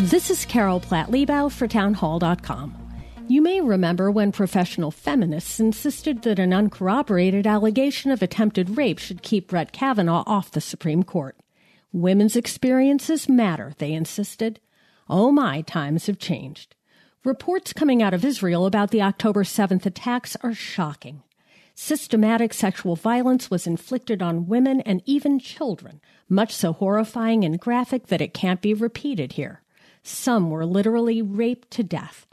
This is Carol Platt Liebau for Townhall.com. You may remember when professional feminists insisted that an uncorroborated allegation of attempted rape should keep Brett Kavanaugh off the Supreme Court. Women's experiences matter, they insisted. Oh my, times have changed. Reports coming out of Israel about the October 7th attacks are shocking. Systematic sexual violence was inflicted on women and even children, much so horrifying and graphic that it can't be repeated here. Some were literally raped to death.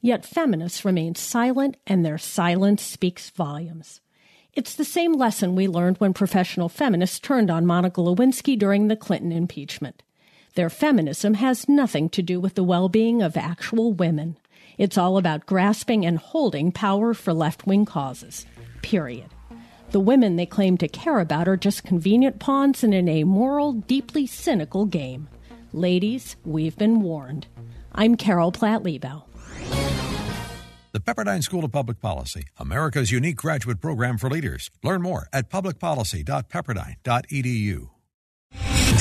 Yet feminists remain silent, and their silence speaks volumes. It's the same lesson we learned when professional feminists turned on Monica Lewinsky during the Clinton impeachment. Their feminism has nothing to do with the well being of actual women. It's all about grasping and holding power for left wing causes. Period. The women they claim to care about are just convenient pawns in an amoral, deeply cynical game. Ladies, we've been warned. I'm Carol Platt Liebau. The Pepperdine School of Public Policy, America's unique graduate program for leaders. Learn more at publicpolicy.pepperdine.edu.